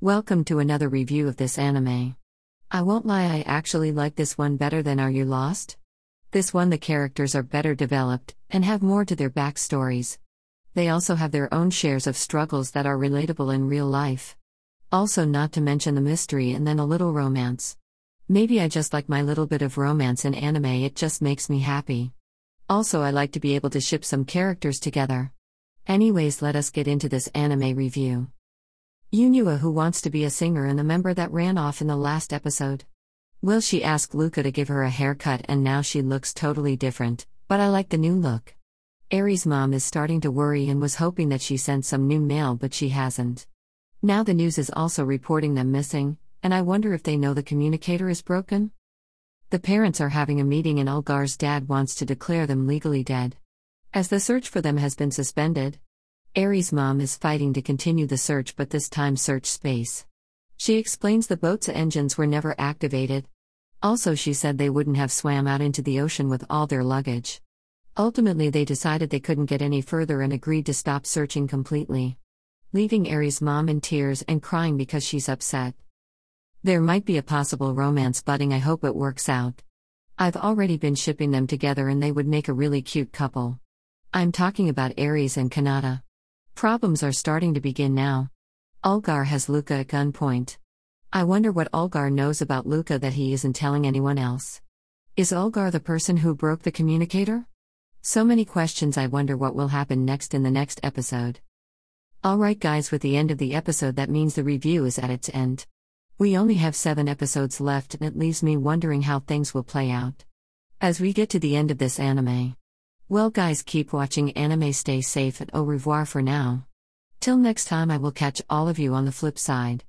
Welcome to another review of this anime. I won't lie, I actually like this one better than Are You Lost? This one, the characters are better developed and have more to their backstories. They also have their own shares of struggles that are relatable in real life. Also, not to mention the mystery and then a little romance. Maybe I just like my little bit of romance in anime, it just makes me happy. Also, I like to be able to ship some characters together. Anyways, let us get into this anime review. Yunhua, who wants to be a singer and the member that ran off in the last episode. Will she ask Luca to give her a haircut and now she looks totally different, but I like the new look. Aries' mom is starting to worry and was hoping that she sent some new mail, but she hasn't. Now the news is also reporting them missing, and I wonder if they know the communicator is broken? The parents are having a meeting and Ulgar's dad wants to declare them legally dead. As the search for them has been suspended, Aries' mom is fighting to continue the search but this time search space. She explains the boat's engines were never activated. Also, she said they wouldn't have swam out into the ocean with all their luggage. Ultimately, they decided they couldn't get any further and agreed to stop searching completely. Leaving Aries' mom in tears and crying because she's upset. There might be a possible romance budding, I hope it works out. I've already been shipping them together and they would make a really cute couple. I'm talking about Aries and Kanata. Problems are starting to begin now. Ulgar has Luca at gunpoint. I wonder what Ulgar knows about Luca that he isn't telling anyone else. Is Ulgar the person who broke the communicator? So many questions, I wonder what will happen next in the next episode. Alright, guys, with the end of the episode, that means the review is at its end. We only have seven episodes left, and it leaves me wondering how things will play out. As we get to the end of this anime. Well, guys, keep watching anime, stay safe, and au revoir for now. Till next time, I will catch all of you on the flip side.